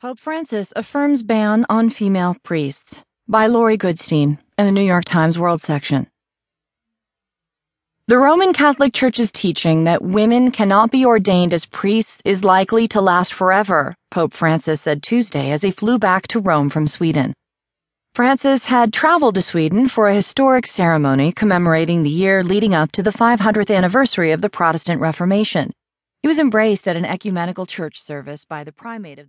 Pope Francis affirms ban on female priests by Laurie Goodstein in the New York Times World section. The Roman Catholic Church's teaching that women cannot be ordained as priests is likely to last forever, Pope Francis said Tuesday as he flew back to Rome from Sweden. Francis had traveled to Sweden for a historic ceremony commemorating the year leading up to the 500th anniversary of the Protestant Reformation. He was embraced at an ecumenical church service by the primate of the